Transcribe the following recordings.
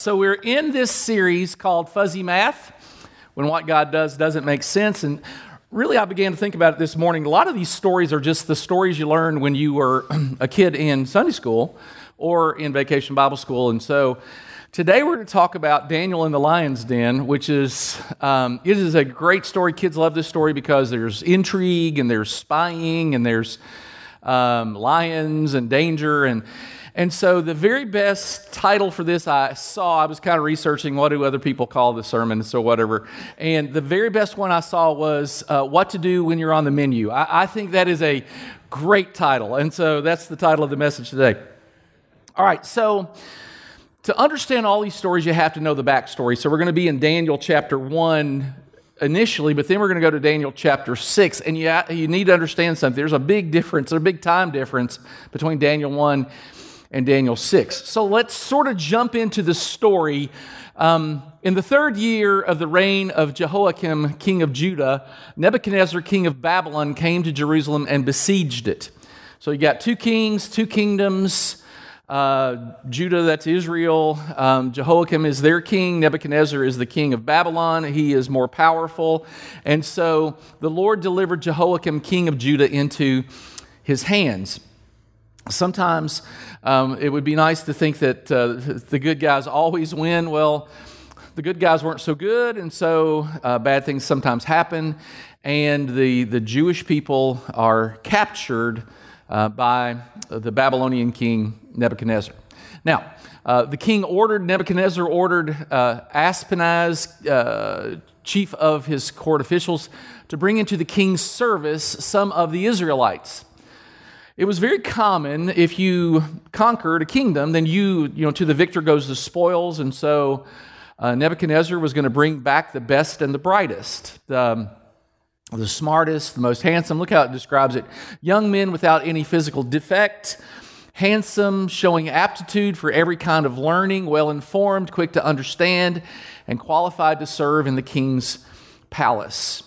So, we're in this series called Fuzzy Math when what God does doesn't make sense. And really, I began to think about it this morning. A lot of these stories are just the stories you learned when you were a kid in Sunday school or in vacation Bible school. And so, today we're going to talk about Daniel in the lion's den, which is um, it is a great story. Kids love this story because there's intrigue and there's spying and there's um, lions and danger and and so, the very best title for this I saw, I was kind of researching what do other people call the sermon, so whatever. And the very best one I saw was uh, What to Do When You're on the Menu. I, I think that is a great title. And so, that's the title of the message today. All right, so to understand all these stories, you have to know the backstory. So, we're going to be in Daniel chapter 1 initially, but then we're going to go to Daniel chapter 6. And you, you need to understand something. There's a big difference, there's a big time difference between Daniel 1 and Daniel 6. So let's sort of jump into the story. Um, in the third year of the reign of Jehoiakim, king of Judah, Nebuchadnezzar, king of Babylon, came to Jerusalem and besieged it. So you got two kings, two kingdoms. Uh, Judah, that's Israel. Um, Jehoiakim is their king. Nebuchadnezzar is the king of Babylon. He is more powerful. And so the Lord delivered Jehoiakim, king of Judah, into his hands. Sometimes um, it would be nice to think that uh, the good guys always win. Well, the good guys weren't so good, and so uh, bad things sometimes happen, and the, the Jewish people are captured uh, by the Babylonian king Nebuchadnezzar. Now, uh, the king ordered, Nebuchadnezzar ordered uh, Ashpenaz, uh, chief of his court officials, to bring into the king's service some of the Israelites. It was very common if you conquered a kingdom, then you, you know, to the victor goes the spoils. And so uh, Nebuchadnezzar was going to bring back the best and the brightest, the, um, the smartest, the most handsome. Look how it describes it young men without any physical defect, handsome, showing aptitude for every kind of learning, well informed, quick to understand, and qualified to serve in the king's palace.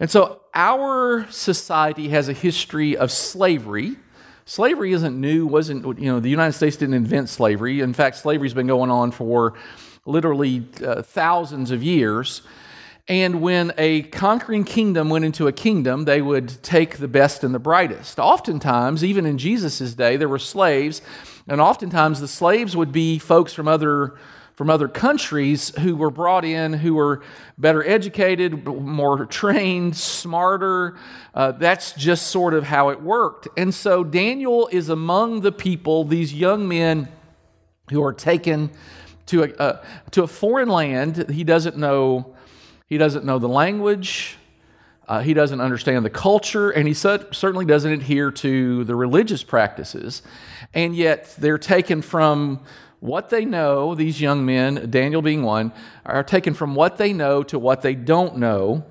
And so our society has a history of slavery Slavery isn't new, wasn't, you know, the United States didn't invent slavery. In fact, slavery's been going on for literally uh, thousands of years. And when a conquering kingdom went into a kingdom, they would take the best and the brightest. Oftentimes, even in Jesus' day, there were slaves, and oftentimes the slaves would be folks from other from other countries who were brought in who were better educated, more trained, smarter. Uh, that's just sort of how it worked. And so Daniel is among the people, these young men who are taken to a, uh, to a foreign land. He doesn't know, he doesn't know the language. Uh, he doesn't understand the culture, and he certainly doesn't adhere to the religious practices. And yet, they're taken from what they know, these young men, Daniel being one, are taken from what they know to what they don't know,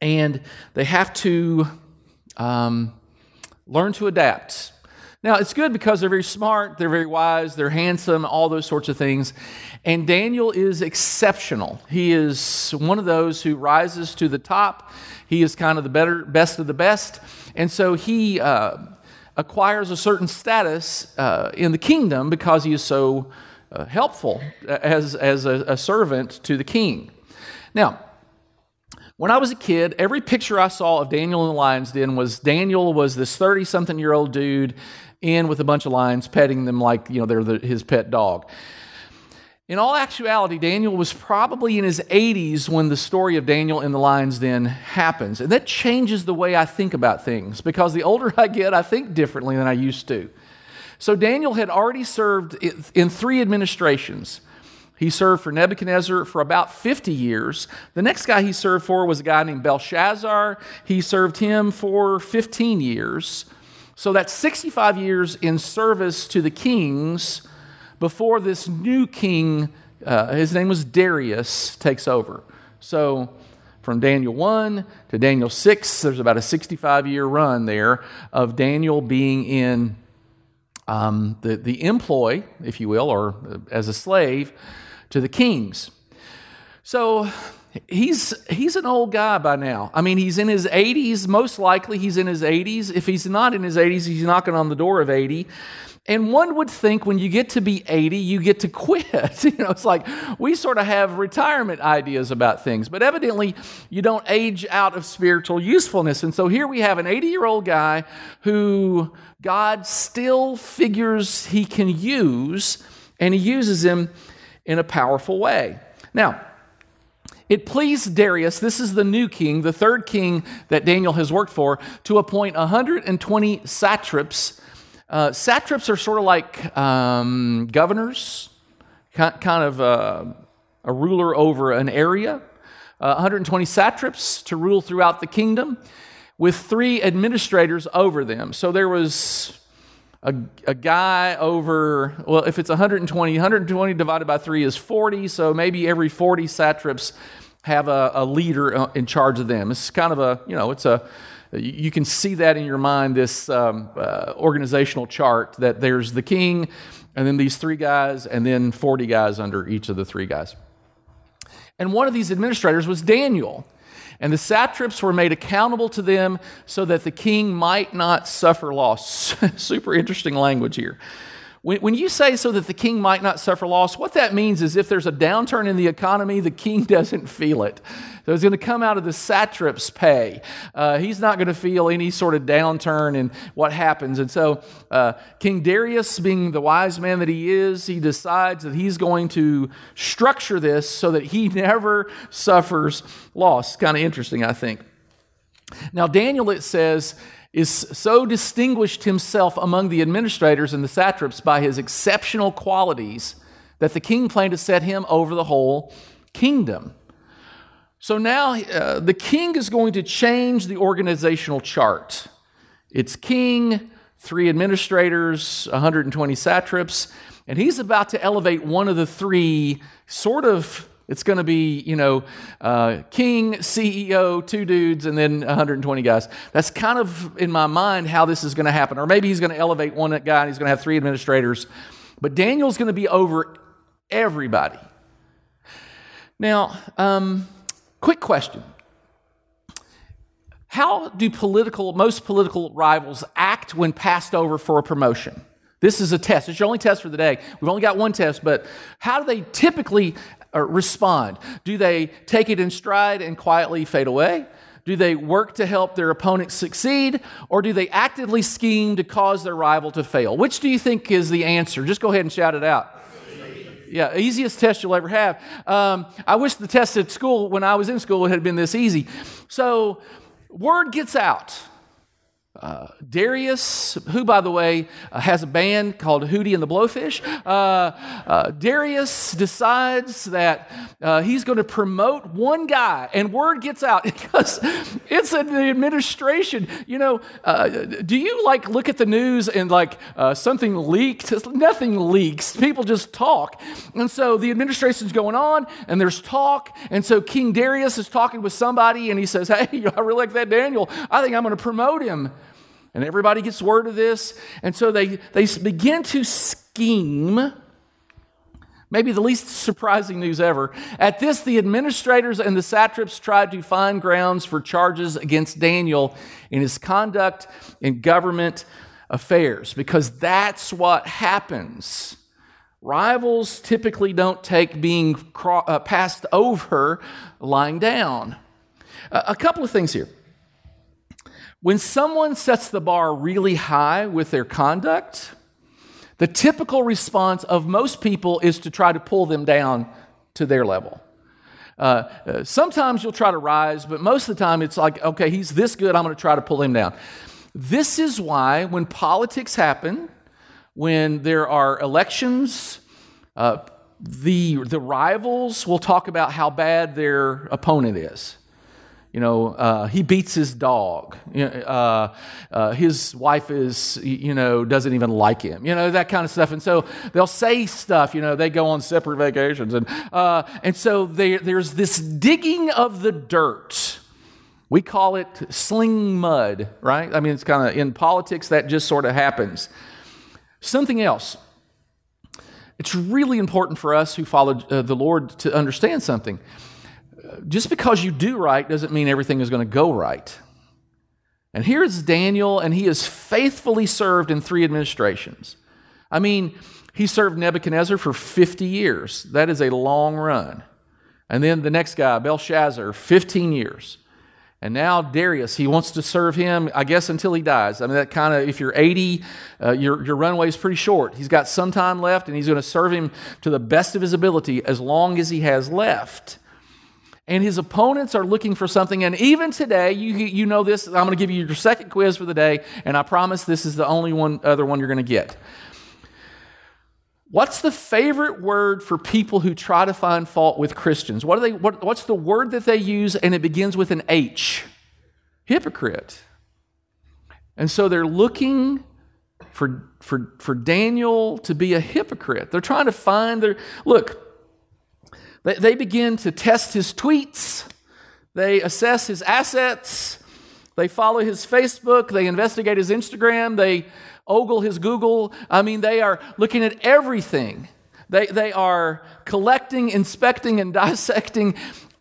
and they have to um, learn to adapt. Now, it's good because they're very smart, they're very wise, they're handsome, all those sorts of things. And Daniel is exceptional. He is one of those who rises to the top. He is kind of the better, best of the best. And so he uh, acquires a certain status uh, in the kingdom because he is so uh, helpful as, as a, a servant to the king. Now, when I was a kid, every picture I saw of Daniel in the lion's den was Daniel was this 30 something year old dude in with a bunch of lions, petting them like, you know, they're the, his pet dog. In all actuality, Daniel was probably in his 80s when the story of Daniel in the lion's den happens. And that changes the way I think about things because the older I get, I think differently than I used to. So Daniel had already served in three administrations. He served for Nebuchadnezzar for about 50 years. The next guy he served for was a guy named Belshazzar. He served him for 15 years. So that's 65 years in service to the kings before this new king, uh, his name was Darius, takes over. So from Daniel 1 to Daniel 6, there's about a 65 year run there of Daniel being in um, the, the employ, if you will, or uh, as a slave to the kings. So he's he's an old guy by now. I mean, he's in his 80s. Most likely, he's in his 80s. If he's not in his 80s, he's knocking on the door of 80. And one would think when you get to be 80, you get to quit. you know, it's like we sort of have retirement ideas about things, but evidently you don't age out of spiritual usefulness. And so here we have an 80 year old guy who God still figures he can use, and he uses him in a powerful way. Now, it pleased Darius, this is the new king, the third king that Daniel has worked for, to appoint 120 satraps uh, satraps are sort of like um, governors, kind of a, a, ruler over an area. Uh, 120 satraps to rule throughout the kingdom with three administrators over them. So there was a, a, guy over, well, if it's 120, 120 divided by three is 40, so maybe every 40 satraps have a, a leader uh, in charge of them. It's kind of a, you know, it's a, you can see that in your mind, this um, uh, organizational chart that there's the king, and then these three guys, and then 40 guys under each of the three guys. And one of these administrators was Daniel. And the satraps were made accountable to them so that the king might not suffer loss. Super interesting language here. When, when you say so that the king might not suffer loss, what that means is if there's a downturn in the economy, the king doesn't feel it. So it's going to come out of the satrap's pay. Uh, he's not going to feel any sort of downturn in what happens. And so uh, King Darius, being the wise man that he is, he decides that he's going to structure this so that he never suffers loss. Kind of interesting, I think. Now, Daniel, it says, is so distinguished himself among the administrators and the satraps by his exceptional qualities that the king planned to set him over the whole kingdom. So now uh, the king is going to change the organizational chart. It's king, three administrators, 120 satraps, and he's about to elevate one of the three sort of it's going to be, you know, uh, king, CEO, two dudes, and then 120 guys. That's kind of in my mind how this is going to happen. Or maybe he's going to elevate one guy and he's going to have three administrators. But Daniel's going to be over everybody. Now, um, quick question. How do political, most political rivals act when passed over for a promotion? This is a test. It's your only test for the day. We've only got one test, but how do they typically respond? Do they take it in stride and quietly fade away? Do they work to help their opponent succeed? Or do they actively scheme to cause their rival to fail? Which do you think is the answer? Just go ahead and shout it out. Yeah, easiest test you'll ever have. Um, I wish the test at school, when I was in school, had been this easy. So, word gets out uh, Darius, who, by the way, uh, has a band called Hootie and the Blowfish, uh, uh Darius decides that uh, he's going to promote one guy, and word gets out because it's in the administration. You know, uh, do you like look at the news and like something leaked? Nothing leaks. People just talk. And so the administration's going on, and there's talk. And so King Darius is talking with somebody, and he says, Hey, I really like that Daniel. I think I'm going to promote him. And everybody gets word of this. And so they, they begin to scheme. Maybe the least surprising news ever. At this, the administrators and the satraps tried to find grounds for charges against Daniel in his conduct in government affairs, because that's what happens. Rivals typically don't take being uh, passed over lying down. A couple of things here. When someone sets the bar really high with their conduct, the typical response of most people is to try to pull them down to their level. Uh, uh, sometimes you'll try to rise, but most of the time it's like, okay, he's this good, I'm going to try to pull him down. This is why when politics happen, when there are elections, uh, the, the rivals will talk about how bad their opponent is. You know, uh, he beats his dog. Uh, uh, his wife is, you know, doesn't even like him. You know, that kind of stuff. And so they'll say stuff. You know, they go on separate vacations, and uh, and so they, there's this digging of the dirt. We call it sling mud, right? I mean, it's kind of in politics that just sort of happens. Something else. It's really important for us who follow uh, the Lord to understand something just because you do right doesn't mean everything is going to go right. And here's Daniel, and he has faithfully served in three administrations. I mean, he served Nebuchadnezzar for 50 years. That is a long run. And then the next guy, Belshazzar, 15 years. And now Darius, he wants to serve him, I guess, until he dies. I mean, that kind of, if you're 80, uh, your, your runway is pretty short. He's got some time left, and he's going to serve him to the best of his ability as long as he has left. And his opponents are looking for something. And even today, you, you know this. I'm going to give you your second quiz for the day, and I promise this is the only one, other one you're going to get. What's the favorite word for people who try to find fault with Christians? What are they, what, what's the word that they use and it begins with an H? Hypocrite. And so they're looking for, for, for Daniel to be a hypocrite. They're trying to find their. Look, they, they begin to test his tweets, they assess his assets, they follow his Facebook, they investigate his Instagram, they ogle his Google. I mean, they are looking at everything. They, they are collecting, inspecting, and dissecting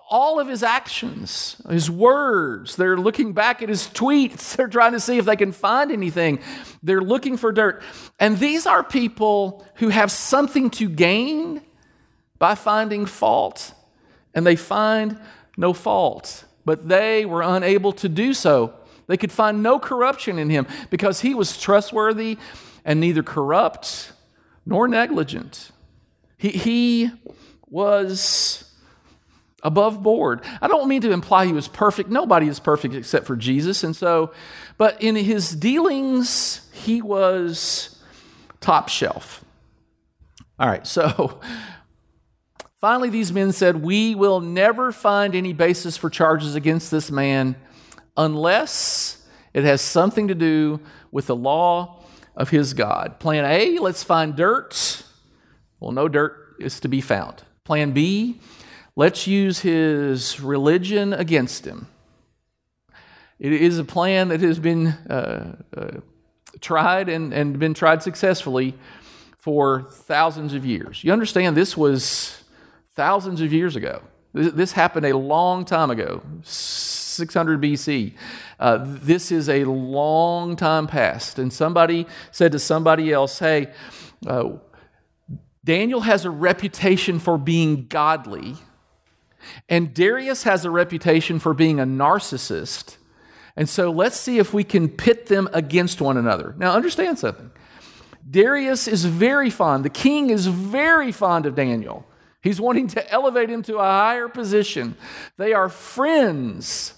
all of his actions, his words. They're looking back at his tweets. They're trying to see if they can find anything. They're looking for dirt. And these are people who have something to gain by finding fault, and they find no fault. But they were unable to do so they could find no corruption in him because he was trustworthy and neither corrupt nor negligent. He, he was above board. I don't mean to imply he was perfect. Nobody is perfect except for Jesus. And so, but in his dealings, he was top shelf. All right, so finally, these men said, We will never find any basis for charges against this man unless it has something to do with the law of his God. Plan A, let's find dirt. Well, no dirt is to be found. Plan B, let's use his religion against him. It is a plan that has been uh, uh, tried and, and been tried successfully for thousands of years. You understand, this was thousands of years ago. This happened a long time ago, 600 BC. Uh, this is a long time past. And somebody said to somebody else, hey, uh, Daniel has a reputation for being godly, and Darius has a reputation for being a narcissist. And so let's see if we can pit them against one another. Now, understand something. Darius is very fond, the king is very fond of Daniel. He's wanting to elevate him to a higher position. They are friends.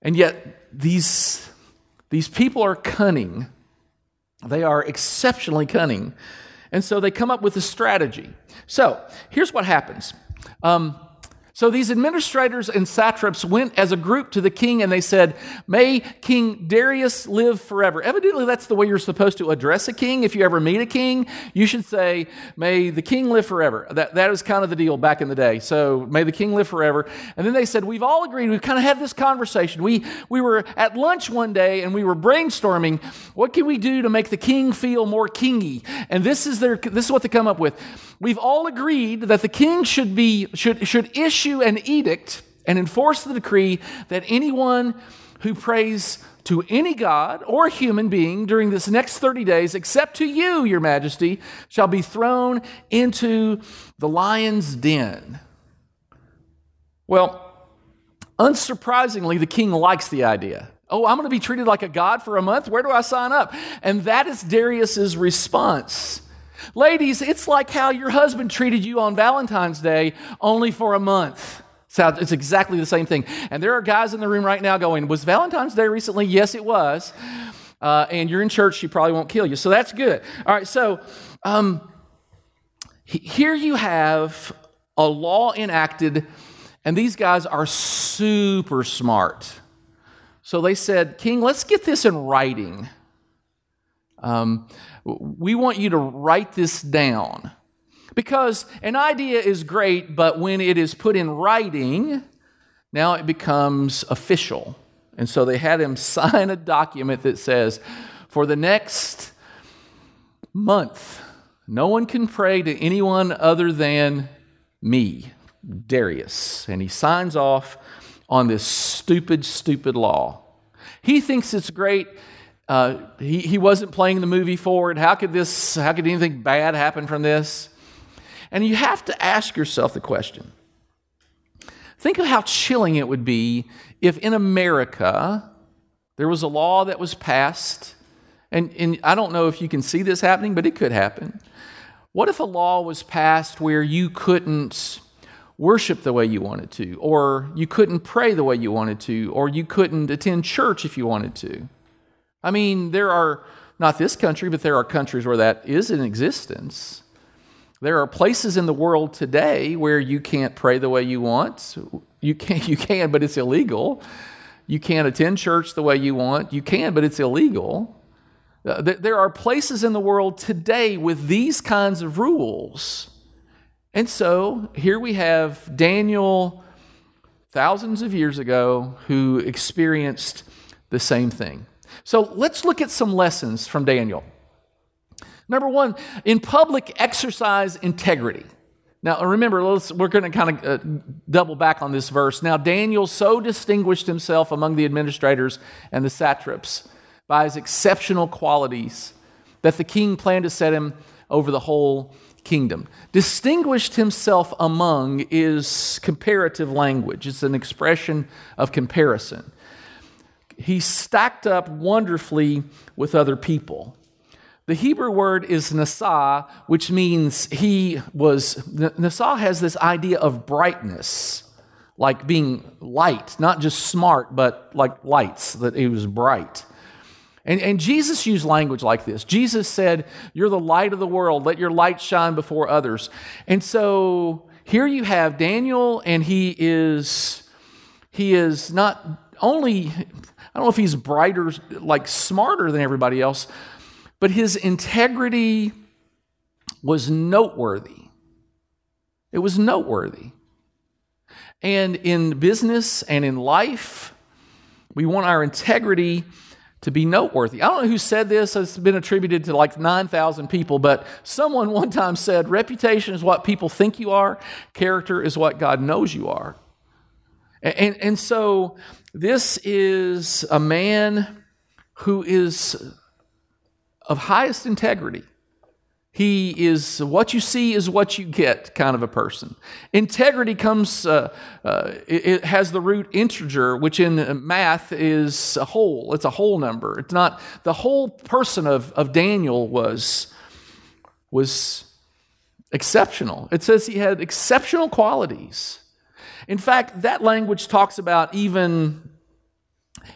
And yet, these, these people are cunning. They are exceptionally cunning. And so they come up with a strategy. So here's what happens. Um, so these administrators and satraps went as a group to the king and they said, May King Darius live forever. Evidently, that's the way you're supposed to address a king. If you ever meet a king, you should say, May the king live forever. That, that was kind of the deal back in the day. So, may the king live forever. And then they said, We've all agreed, we've kind of had this conversation. We, we were at lunch one day and we were brainstorming, what can we do to make the king feel more kingy? And this is, their, this is what they come up with. We've all agreed that the king should, be, should, should issue an edict and enforce the decree that anyone who prays to any god or human being during this next 30 days, except to you, your majesty, shall be thrown into the lion's den. Well, unsurprisingly, the king likes the idea. Oh, I'm going to be treated like a god for a month? Where do I sign up? And that is Darius's response. Ladies, it's like how your husband treated you on Valentine's Day only for a month. It's exactly the same thing. And there are guys in the room right now going, Was Valentine's Day recently? Yes, it was. Uh, and you're in church, she probably won't kill you. So that's good. All right, so um, here you have a law enacted, and these guys are super smart. So they said, King, let's get this in writing. Um, we want you to write this down. Because an idea is great, but when it is put in writing, now it becomes official. And so they had him sign a document that says, for the next month, no one can pray to anyone other than me, Darius. And he signs off on this stupid, stupid law. He thinks it's great Uh, he, he wasn't playing the movie forward. How could this, how could anything bad happen from this? And you have to ask yourself the question. Think of how chilling it would be if in America there was a law that was passed, and, and I don't know if you can see this happening, but it could happen. What if a law was passed where you couldn't worship the way you wanted to, or you couldn't pray the way you wanted to, or you couldn't attend church if you wanted to? I mean, there are, not this country, but there are countries where that is in existence. There are places in the world today where you can't pray the way you want. You can, you can, but it's illegal. You can't attend church the way you want. You can, but it's illegal. Uh, there are places in the world today with these kinds of rules. And so here we have Daniel, thousands of years ago, who experienced the same thing. So let's look at some lessons from Daniel. Number one, in public, exercise integrity. Now, remember, we're going to kind of uh, double back on this verse. Now, Daniel so distinguished himself among the administrators and the satraps by his exceptional qualities that the king planned to set him over the whole kingdom. Distinguished himself among is comparative language, it's an expression of comparison he stacked up wonderfully with other people. The Hebrew word is nasa, which means he was, nasa has this idea of brightness, like being light, not just smart, but like lights, that he was bright. And, and Jesus used language like this. Jesus said, You're the light of the world, let your light shine before others. And so here you have Daniel, and he is, he is not only I don't know if he's brighter, like smarter than everybody else, but his integrity was noteworthy. It was noteworthy. And in business and in life, we want our integrity to be noteworthy. I don't know who said this, it's been attributed to like 9,000 people, but someone one time said, Reputation is what people think you are, character is what God knows you are. And, and, and so this is a man who is of highest integrity. He is what you see is what you get kind of a person. Integrity comes, uh, uh, it, it, has the root integer, which in math is a whole. It's a whole number. It's not the whole person of, of Daniel was, was exceptional. It says he had exceptional qualities. In fact, that language talks about even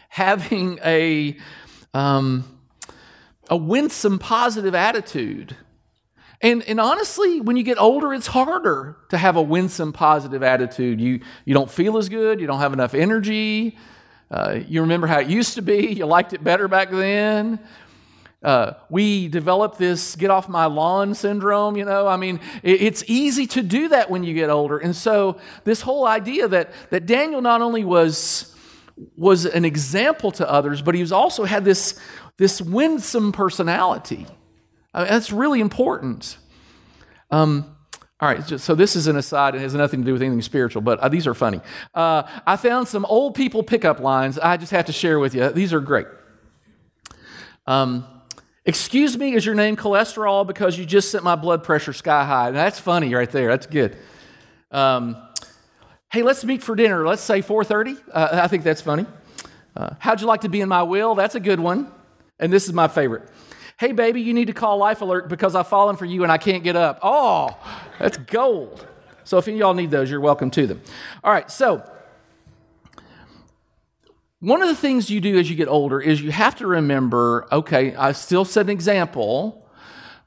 having a, um, a winsome, positive attitude. And, and honestly, when you get older, it's harder to have a winsome, positive attitude. You, you don't feel as good, you don't have enough energy. Uh, you remember how it used to be, you liked it better back then. Uh, we develop this get off my lawn syndrome, you know. I mean, it, it's easy to do that when you get older. And so, this whole idea that, that Daniel not only was, was an example to others, but he was also had this, this winsome personality. I mean, that's really important. Um, all right, so this is an aside. It has nothing to do with anything spiritual, but uh, these are funny. Uh, I found some old people pickup lines I just have to share with you. These are great. Um, Excuse me, is your name cholesterol because you just sent my blood pressure sky high? that's funny right there. That's good. Um, hey, let's meet for dinner. Let's say 4:30. Uh, I think that's funny. Uh, how'd you like to be in my will? That's a good one. And this is my favorite. Hey, baby, you need to call Life Alert because I've fallen for you and I can't get up. Oh, that's gold. So if any of y'all need those, you're welcome to them. All right, so one of the things you do as you get older is you have to remember okay, I still set an example,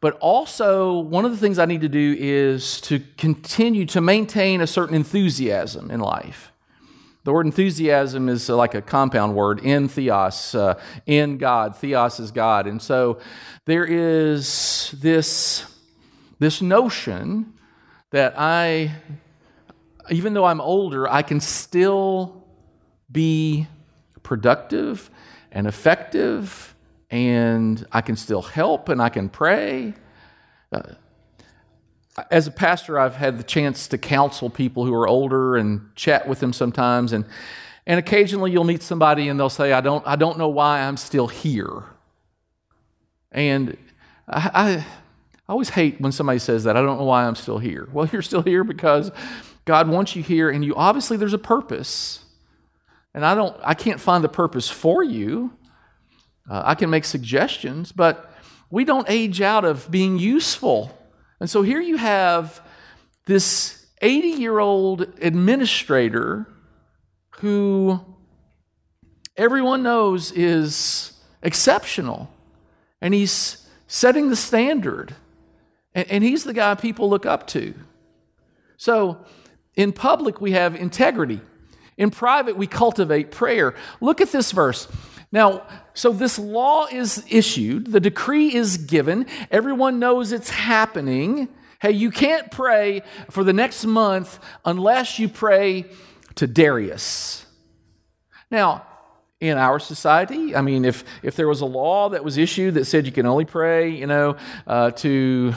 but also one of the things I need to do is to continue to maintain a certain enthusiasm in life. The word enthusiasm is like a compound word in theos, uh, in God. Theos is God. And so there is this, this notion that I, even though I'm older, I can still be productive and effective, and I can still help and I can pray. Uh, as a pastor, I've had the chance to counsel people who are older and chat with them sometimes, and and occasionally you'll meet somebody and they'll say, "I don't, I don't know why I'm still here." And I, I, I always hate when somebody says that. I don't know why I'm still here. Well, you're still here because God wants you here, and you obviously there's a purpose. And I don't, I can't find the purpose for you. Uh, I can make suggestions, but we don't age out of being useful. And so here you have this 80 year old administrator who everyone knows is exceptional. And he's setting the standard. And, and he's the guy people look up to. So in public, we have integrity. In private, we cultivate prayer. Look at this verse. Now, so this law is issued, the decree is given, everyone knows it's happening. Hey, you can't pray for the next month unless you pray to Darius. Now, in our society, I mean, if, if there was a law that was issued that said you can only pray, you know, uh, to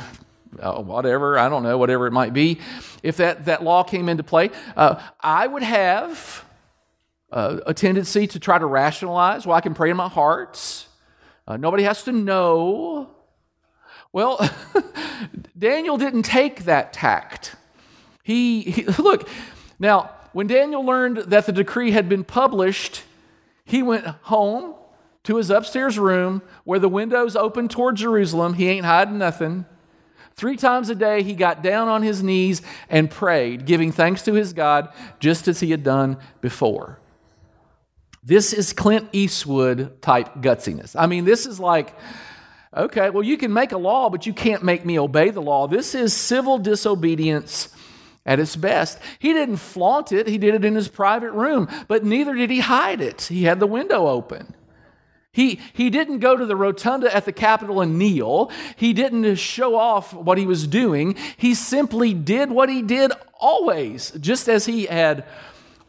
uh, whatever, I don't know, whatever it might be, if that, that law came into play, uh, I would have uh, a tendency to try to rationalize, well, I can pray in my heart. Uh, nobody has to know. Well, Daniel didn't take that tact. He, he, look, now, when Daniel learned that the decree had been published, he went home to his upstairs room where the windows open toward Jerusalem. He ain't hiding nothing. Three times a day, he got down on his knees and prayed, giving thanks to his God, just as he had done before. This is Clint Eastwood type gutsiness. I mean, this is like, okay, well, you can make a law, but you can't make me obey the law. This is civil disobedience at its best. He didn't flaunt it, he did it in his private room, but neither did he hide it. He had the window open. He, he didn't go to the rotunda at the Capitol and kneel. He didn't show off what he was doing. He simply did what he did always, just as he had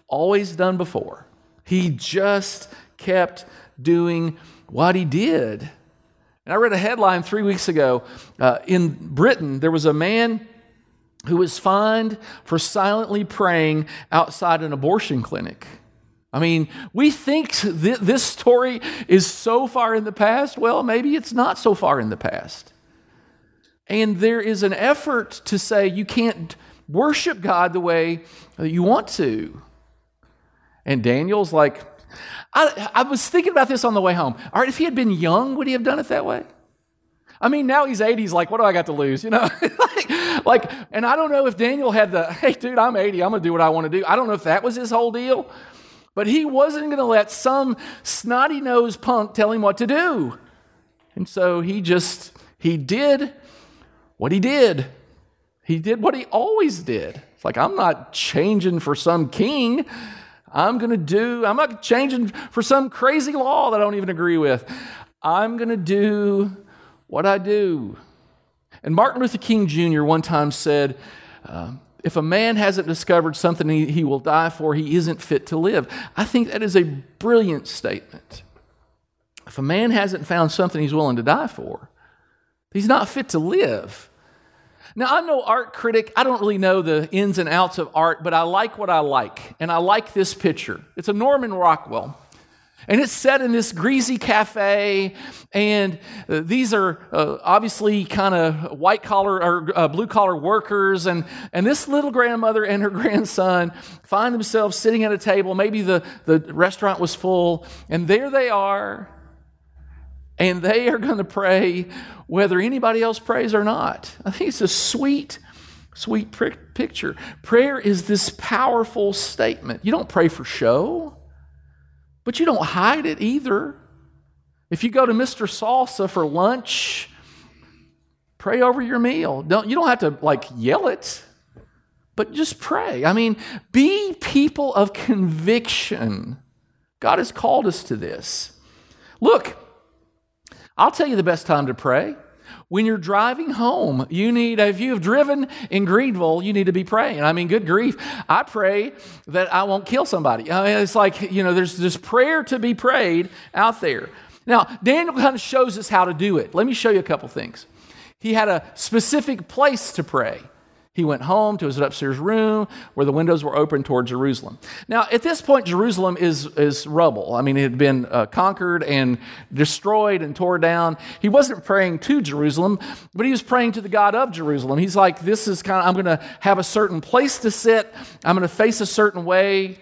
always done before. He just kept doing what he did. And I read a headline three weeks ago. Uh, in Britain, there was a man who was fined for silently praying outside an abortion clinic. I mean, we think th- this story is so far in the past. Well, maybe it's not so far in the past. And there is an effort to say you can't worship God the way you want to. And Daniel's like, I, I was thinking about this on the way home. All right, if he had been young, would he have done it that way? I mean, now he's 80. He's like, what do I got to lose? You know, like, like, and I don't know if Daniel had the, hey, dude, I'm 80. I'm going to do what I want to do. I don't know if that was his whole deal, but he wasn't going to let some snotty nosed punk tell him what to do. And so he just, he did what he did. He did what he always did. It's like, I'm not changing for some king. I'm going to do, I'm not changing for some crazy law that I don't even agree with. I'm going to do what I do. And Martin Luther King Jr. one time said, uh, if a man hasn't discovered something he, he will die for, he isn't fit to live. I think that is a brilliant statement. If a man hasn't found something he's willing to die for, he's not fit to live. Now, I'm no art critic. I don't really know the ins and outs of art, but I like what I like. And I like this picture. It's a Norman Rockwell. And it's set in this greasy cafe, and uh, these are uh, obviously kind of white collar or uh, blue collar workers. And, and this little grandmother and her grandson find themselves sitting at a table. Maybe the, the restaurant was full, and there they are. And they are going to pray whether anybody else prays or not. I think it's a sweet, sweet picture. Prayer is this powerful statement. You don't pray for show. But you don't hide it either. If you go to Mr. Salsa for lunch, pray over your meal. Don't, you don't have to like yell it, but just pray. I mean, be people of conviction. God has called us to this. Look, I'll tell you the best time to pray. When you're driving home, you need, if you have driven in Greenville, you need to be praying. I mean, good grief. I pray that I won't kill somebody. I mean, it's like, you know, there's this prayer to be prayed out there. Now, Daniel kind of shows us how to do it. Let me show you a couple things. He had a specific place to pray. He went home to his upstairs room where the windows were open toward Jerusalem. Now, at this point, Jerusalem is, is rubble. I mean, it had been uh, conquered and destroyed and tore down. He wasn't praying to Jerusalem, but he was praying to the God of Jerusalem. He's like, This is kind of, I'm going to have a certain place to sit, I'm going to face a certain way.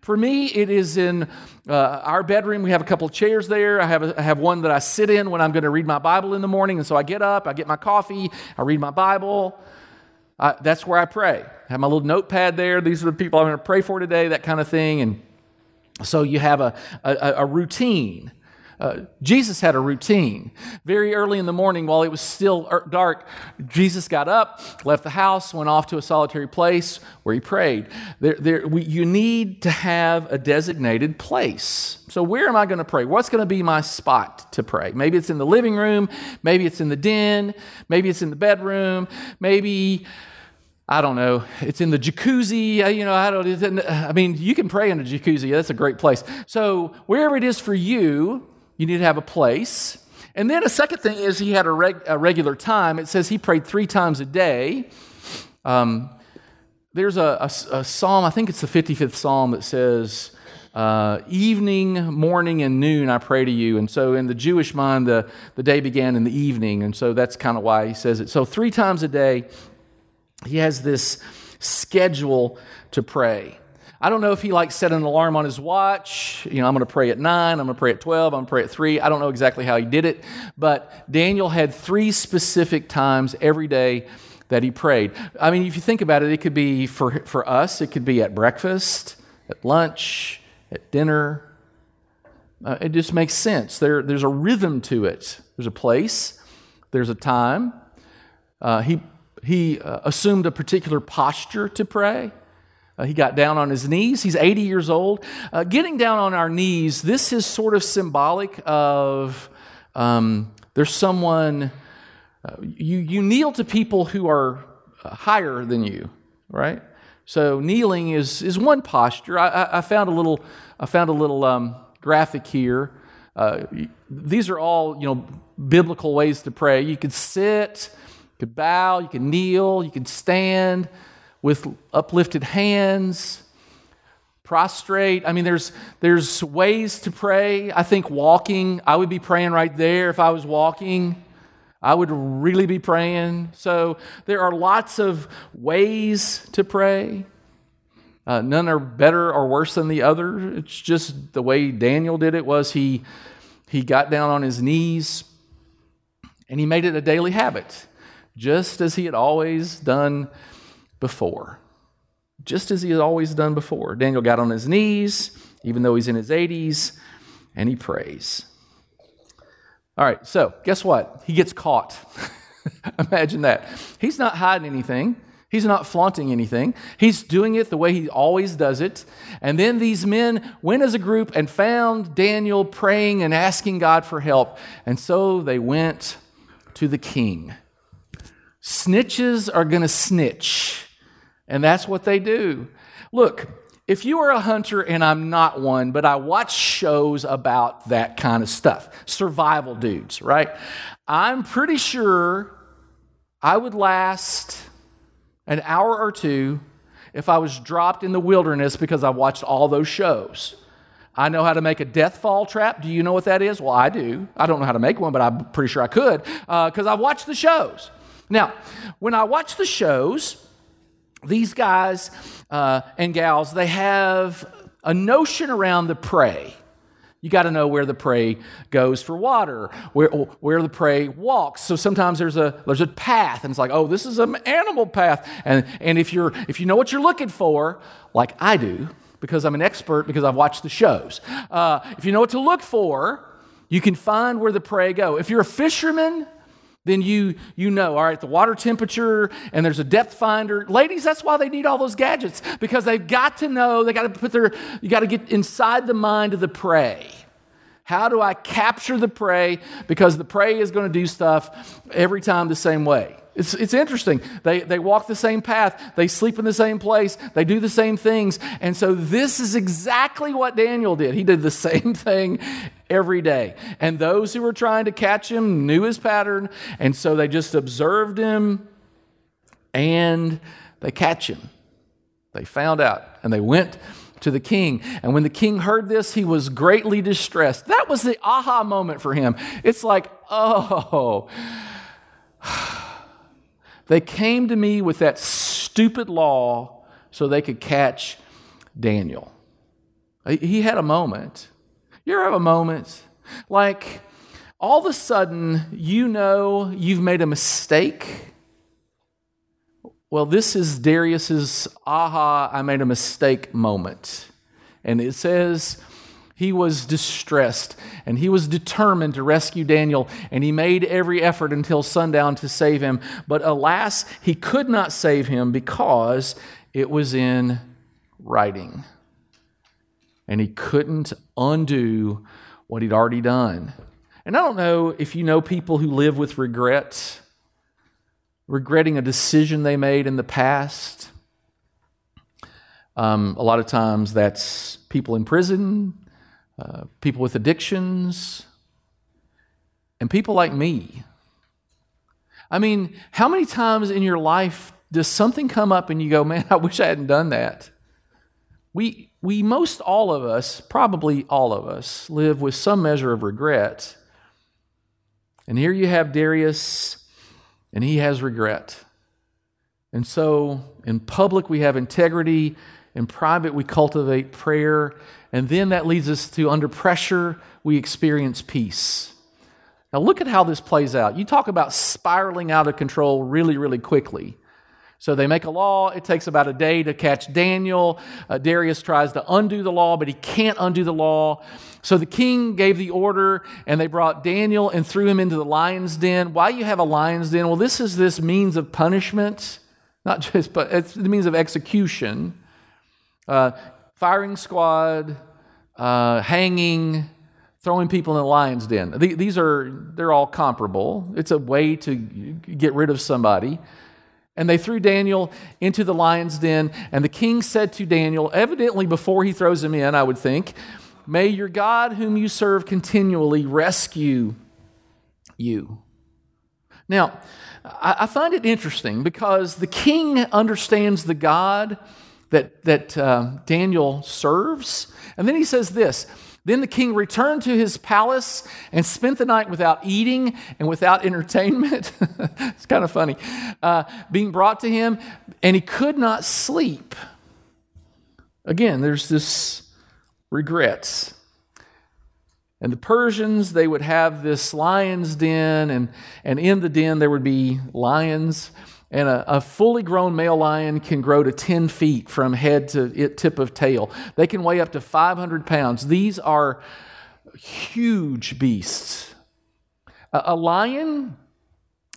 For me, it is in uh, our bedroom. We have a couple of chairs there. I have, a, I have one that I sit in when I'm going to read my Bible in the morning. And so I get up, I get my coffee, I read my Bible. Uh, that's where I pray. I have my little notepad there. These are the people I'm going to pray for today, that kind of thing. And so you have a, a, a routine. Uh, Jesus had a routine. Very early in the morning, while it was still er, dark, Jesus got up, left the house, went off to a solitary place where he prayed. There, there, we, you need to have a designated place. So, where am I going to pray? What's going to be my spot to pray? Maybe it's in the living room, maybe it's in the den, maybe it's in the bedroom, maybe. I don't know. It's in the jacuzzi. Uh, you know, I don't. I mean, you can pray in a jacuzzi. That's a great place. So wherever it is for you, you need to have a place. And then a second thing is he had a, reg- a regular time. It says he prayed three times a day. Um, there's a, a, a, psalm, I think it's the 55th psalm, that says, uh, Evening, morning, and noon I pray to you. And so in the Jewish mind, the, the day began in the evening. And so that's kind of why he says it. So three times a day, he has this schedule to pray. I don't know if he like set an alarm on his watch. You know, I'm going to pray at 9, I'm going to pray at 12, I'm going to pray at 3. I don't know exactly how he did it, but Daniel had three specific times every day that he prayed. I mean, if you think about it, it could be for, for us, it could be at breakfast, at lunch, at dinner. Uh, it just makes sense. There, there's a rhythm to it, there's a place, there's a time. Uh, he he uh, assumed a particular posture to pray. Uh, he got down on his knees. He's 80 years old. Uh, getting down on our knees, this is sort of symbolic of um, there's someone, uh, you, you kneel to people who are uh, higher than you, right? So kneeling is, is one posture. I, I, I found a little, I found a little um, graphic here. Uh, these are all, you know, biblical ways to pray. You could sit, you could bow, you could kneel, you could stand with uplifted hands, prostrate. I mean, there's, there's ways to pray. I think walking, I would be praying right there if I was walking. I would really be praying. So there are lots of ways to pray. Uh, none are better or worse than the other. It's just the way Daniel did it was he, he got down on his knees and he made it a daily habit, just as he had always done before, just as he had always done before. Daniel got on his knees, even though he's in his 80s, and he prays. All right, so guess what? He gets caught. Imagine that. He's not hiding anything. He's not flaunting anything. He's doing it the way he always does it. And then these men went as a group and found Daniel praying and asking God for help. And so they went to the king. Snitches are going to snitch. And that's what they do. Look, if you are a hunter and I'm not one, but I watch shows about that kind of stuff, survival dudes, right? I'm pretty sure I would last an hour or two if I was dropped in the wilderness because I watched all those shows. I know how to make a deadfall trap. Do you know what that is? Well, I do. I don't know how to make one, but I'm pretty sure I could because uh, I've watched the shows. Now, when I watch the shows, these guys uh, and gals, they have a notion around the prey. You got to know where the prey goes for water, where, where the prey walks. So sometimes there's a, there's a path, and it's like, oh, this is an animal path. And, and if, you're, if you know what you're looking for, like I do, because I'm an expert because I've watched the shows, uh, if you know what to look for, you can find where the prey go. If you're a fisherman, then you you know all right the water temperature and there's a depth finder. Ladies that's why they need all those gadgets because they've got to know they got to put their you got to get inside the mind of the prey. How do i capture the prey? Because the prey is going to do stuff every time the same way it's, it's interesting. They, they walk the same path, they sleep in the same place, they do the same things. And so, this is exactly what Daniel did. He did the same thing every day. And those who were trying to catch him knew his pattern, and so they just observed him and they catch him. They found out and they went to the king. And when the king heard this, he was greatly distressed. That was the aha moment for him. It's like, oh, they came to me with that stupid law so they could catch Daniel. He had a moment. You ever have a moment? Like, all of a sudden, you know you've made a mistake. Well, this is Darius's aha, I made a mistake moment. And it says, he was distressed and he was determined to rescue Daniel, and he made every effort until sundown to save him. But alas, he could not save him because it was in writing. And he couldn't undo what he'd already done. And I don't know if you know people who live with regret, regretting a decision they made in the past. Um, a lot of times that's people in prison, uh, people with addictions, and people like me. I mean, how many times in your life does something come up and you go, man, I wish I hadn't done that? We, we most all of us, probably all of us, live with some measure of regret. And here you have Darius, and he has regret. And so in public, we have integrity. In private, we cultivate prayer. And then that leads us to under pressure, we experience peace. Now, look at how this plays out. You talk about spiraling out of control really, really quickly. So they make a law. It takes about a day to catch Daniel. Uh, Darius tries to undo the law, but he can't undo the law. So the king gave the order, and they brought Daniel and threw him into the lion's den. Why you have a lion's den? Well, this is this means of punishment, not just, but it's the means of execution. Uh, firing squad, uh, hanging, throwing people in the lion's den. These are, they're all comparable. It's a way to get rid of somebody. And they threw Daniel into the lion's den. And the king said to Daniel, evidently before he throws him in, I would think, May your God, whom you serve continually, rescue you. Now, I find it interesting because the king understands the God that, that uh, Daniel serves. And then he says this Then the king returned to his palace and spent the night without eating and without entertainment. it's kind of funny. Uh, being brought to him, and he could not sleep. Again, there's this regrets. And the Persians, they would have this lion's den, and, and in the den there would be lions. And a, a, fully grown male lion can grow to 10 feet from head to tip of tail. They can weigh up to 500 pounds. These are huge beasts. A, a lion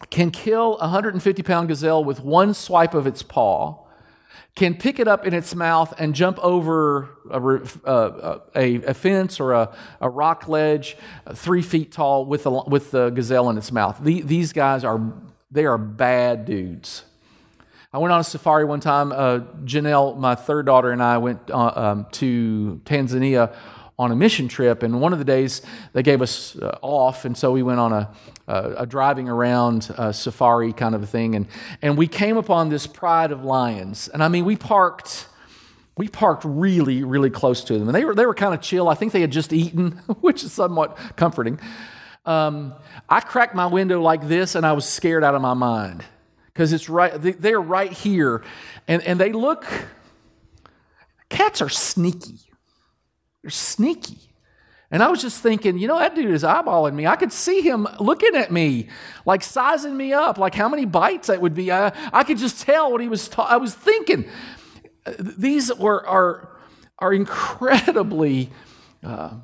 can kill a 150 pound gazelle with one swipe of its paw, can pick it up in its mouth and jump over a, uh, a, a fence or a, a, rock ledge three feet tall with the, with the gazelle in its mouth. The, these guys are they are bad dudes. I went on a safari one time. Uh, Janelle, my third daughter, and I went uh, um, to Tanzania on a mission trip, and one of the days they gave us uh, off, and so we went on a, a, a driving around uh, safari kind of a thing, and, and we came upon this pride of lions. And I mean, we parked. We parked really, really close to them, and they were they were kind of chill. I think they had just eaten, which is somewhat comforting. Um, I cracked my window like this and I was scared out of my mind because it's right, they're right here. And, and they look, cats are sneaky. They're sneaky. And I was just thinking, you know, that dude is eyeballing me. I could see him looking at me, like sizing me up, like how many bites that would be. I, I could just tell what he was. Ta- I was thinking. These were are are incredibly uh,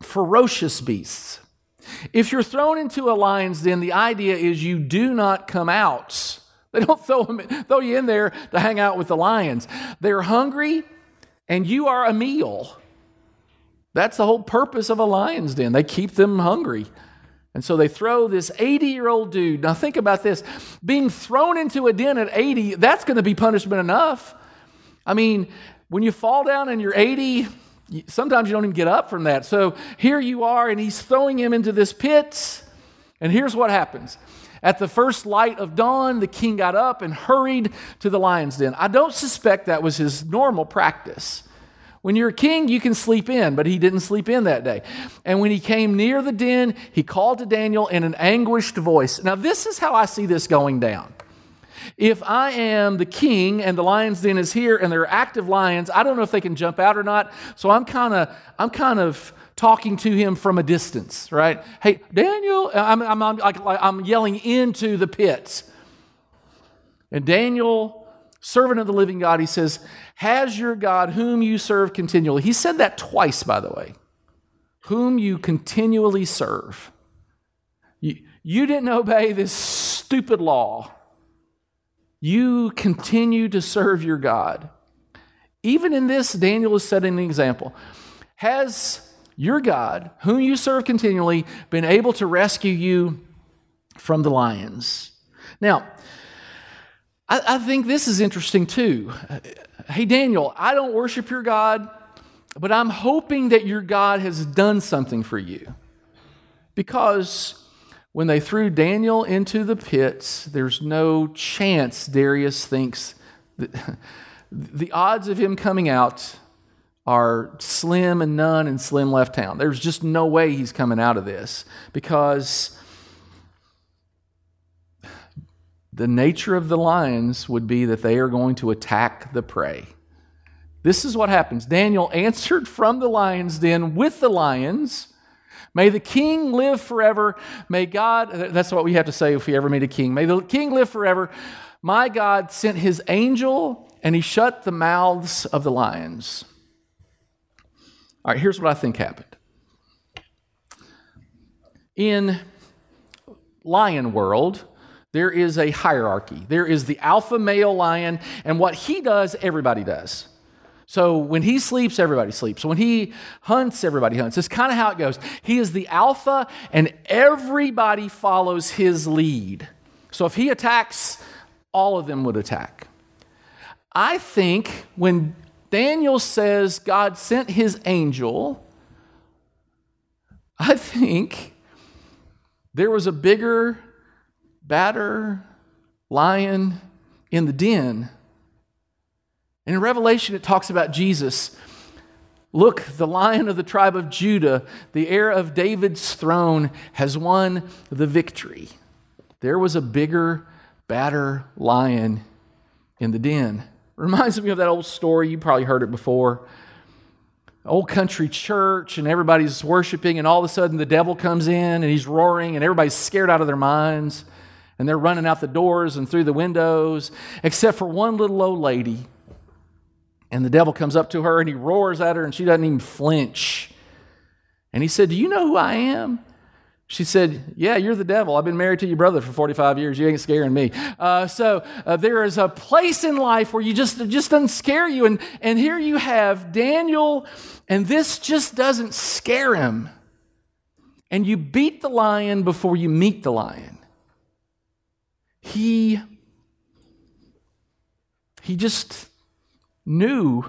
ferocious beasts. If you're thrown into a lion's den, the idea is you do not come out. They don't throw, them, throw you in there to hang out with the lions. They're hungry, and you are a meal. That's the whole purpose of a lion's den. They keep them hungry. And so they throw this 80 year old dude. Now, think about this being thrown into a den at 80, that's going to be punishment enough. I mean, when you fall down and you're 80, sometimes you don't even get up from that. So here you are, and he's throwing him into this pit. And here's what happens At the first light of dawn, the king got up and hurried to the lion's den. I don't suspect that was his normal practice. When you're a king, you can sleep in, but he didn't sleep in that day. And when he came near the den, he called to Daniel in an anguished voice. Now, this is how I see this going down. If I am the king and the lion's den is here and there are active lions, I don't know if they can jump out or not. So I'm kind of, I'm kind of talking to him from a distance, right? Hey, Daniel, I'm, I'm, I'm, like, I'm yelling into the pits. And Daniel, servant of the living God, he says, Has your God, whom you serve continually, he said that twice, by the way, whom you continually serve. You, you didn't obey this stupid law. You continue to serve your God. Even in this, Daniel is setting an example. Has your God, whom you serve continually, been able to rescue you from the lions. Now, I, I, think this is interesting too. Hey, Daniel, I don't worship your God, but I'm hoping that your God has done something for you. Because when they threw Daniel into the pits, there's no chance Darius thinks the odds of him coming out are slim and none and slim left town. There's just no way he's coming out of this because the nature of the lions would be that they are going to attack the prey. This is what happens. Daniel answered from the lion's den with the lions. May the king live forever. May God, that's what we have to say if we ever meet a king. May the king live forever. My God sent his angel and he shut the mouths of the lions. All right, here's what I think happened. In lion world, there is a hierarchy. There is the alpha male lion, and what he does, everybody does. So when he sleeps, everybody sleeps. When he hunts, everybody hunts. It's kind of how it goes. He is the alpha, and everybody follows his lead. So if he attacks, all of them would attack. I think when Daniel says God sent his angel. I think there was a bigger, badder lion in the den. And in Revelation, it talks about Jesus. Look, the lion of the tribe of Judah, the heir of David's throne, has won the victory. There was a bigger, badder lion in the den. Reminds me of that old story. You probably heard it before. Old country church, and everybody's worshiping, and all of a sudden the devil comes in and he's roaring, and everybody's scared out of their minds, and they're running out the doors and through the windows, except for one little old lady. And the devil comes up to her and he roars at her, and she doesn't even flinch. And he said, Do you know who I am? She said, Yeah, you're the devil. I've been married to your brother for 45 years. You ain't scaring me. Uh, so uh, there is a place in life where you just, just doesn't scare you. And, and here you have Daniel, and this just doesn't scare him. And you beat the lion before you meet the lion. He, he just knew.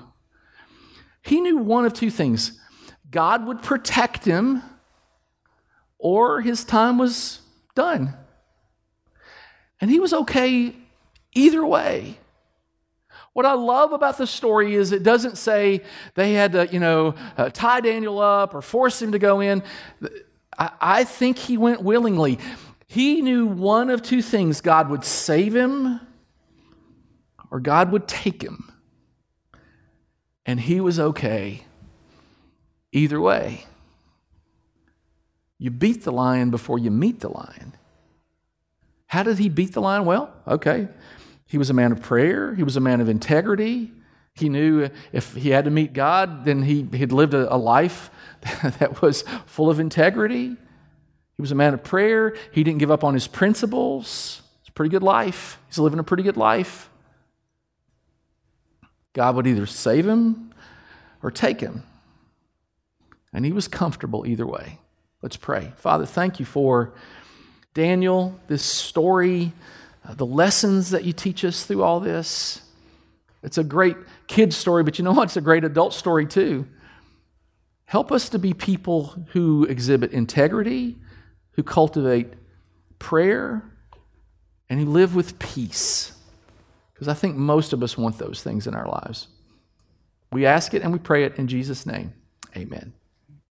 He knew one of two things God would protect him or his time was done. And he was okay either way. What I love about the story is it doesn't say they had to, you know, uh, tie Daniel up or force him to go in. I, I think he went willingly. He knew one of two things God would save him or God would take him. And he was okay either way. You beat the lion before you meet the lion. How did he beat the lion? Well, okay. He was a man of prayer, he was a man of integrity. He knew if he had to meet God, then he had lived a, a life that was full of integrity. He was a man of prayer. He didn't give up on his principles. It's a pretty good life. He's living a pretty good life. God would either save him or take him. And he was comfortable either way. Let's pray. Father, thank you for Daniel, this story, uh, the lessons that you teach us through all this. It's a great kid story, but you know what? It's a great adult story too. Help us to be people who exhibit integrity, who cultivate prayer, and who live with peace. Because I think most of us want those things in our lives. We ask it and we pray it in Jesus' name. Amen.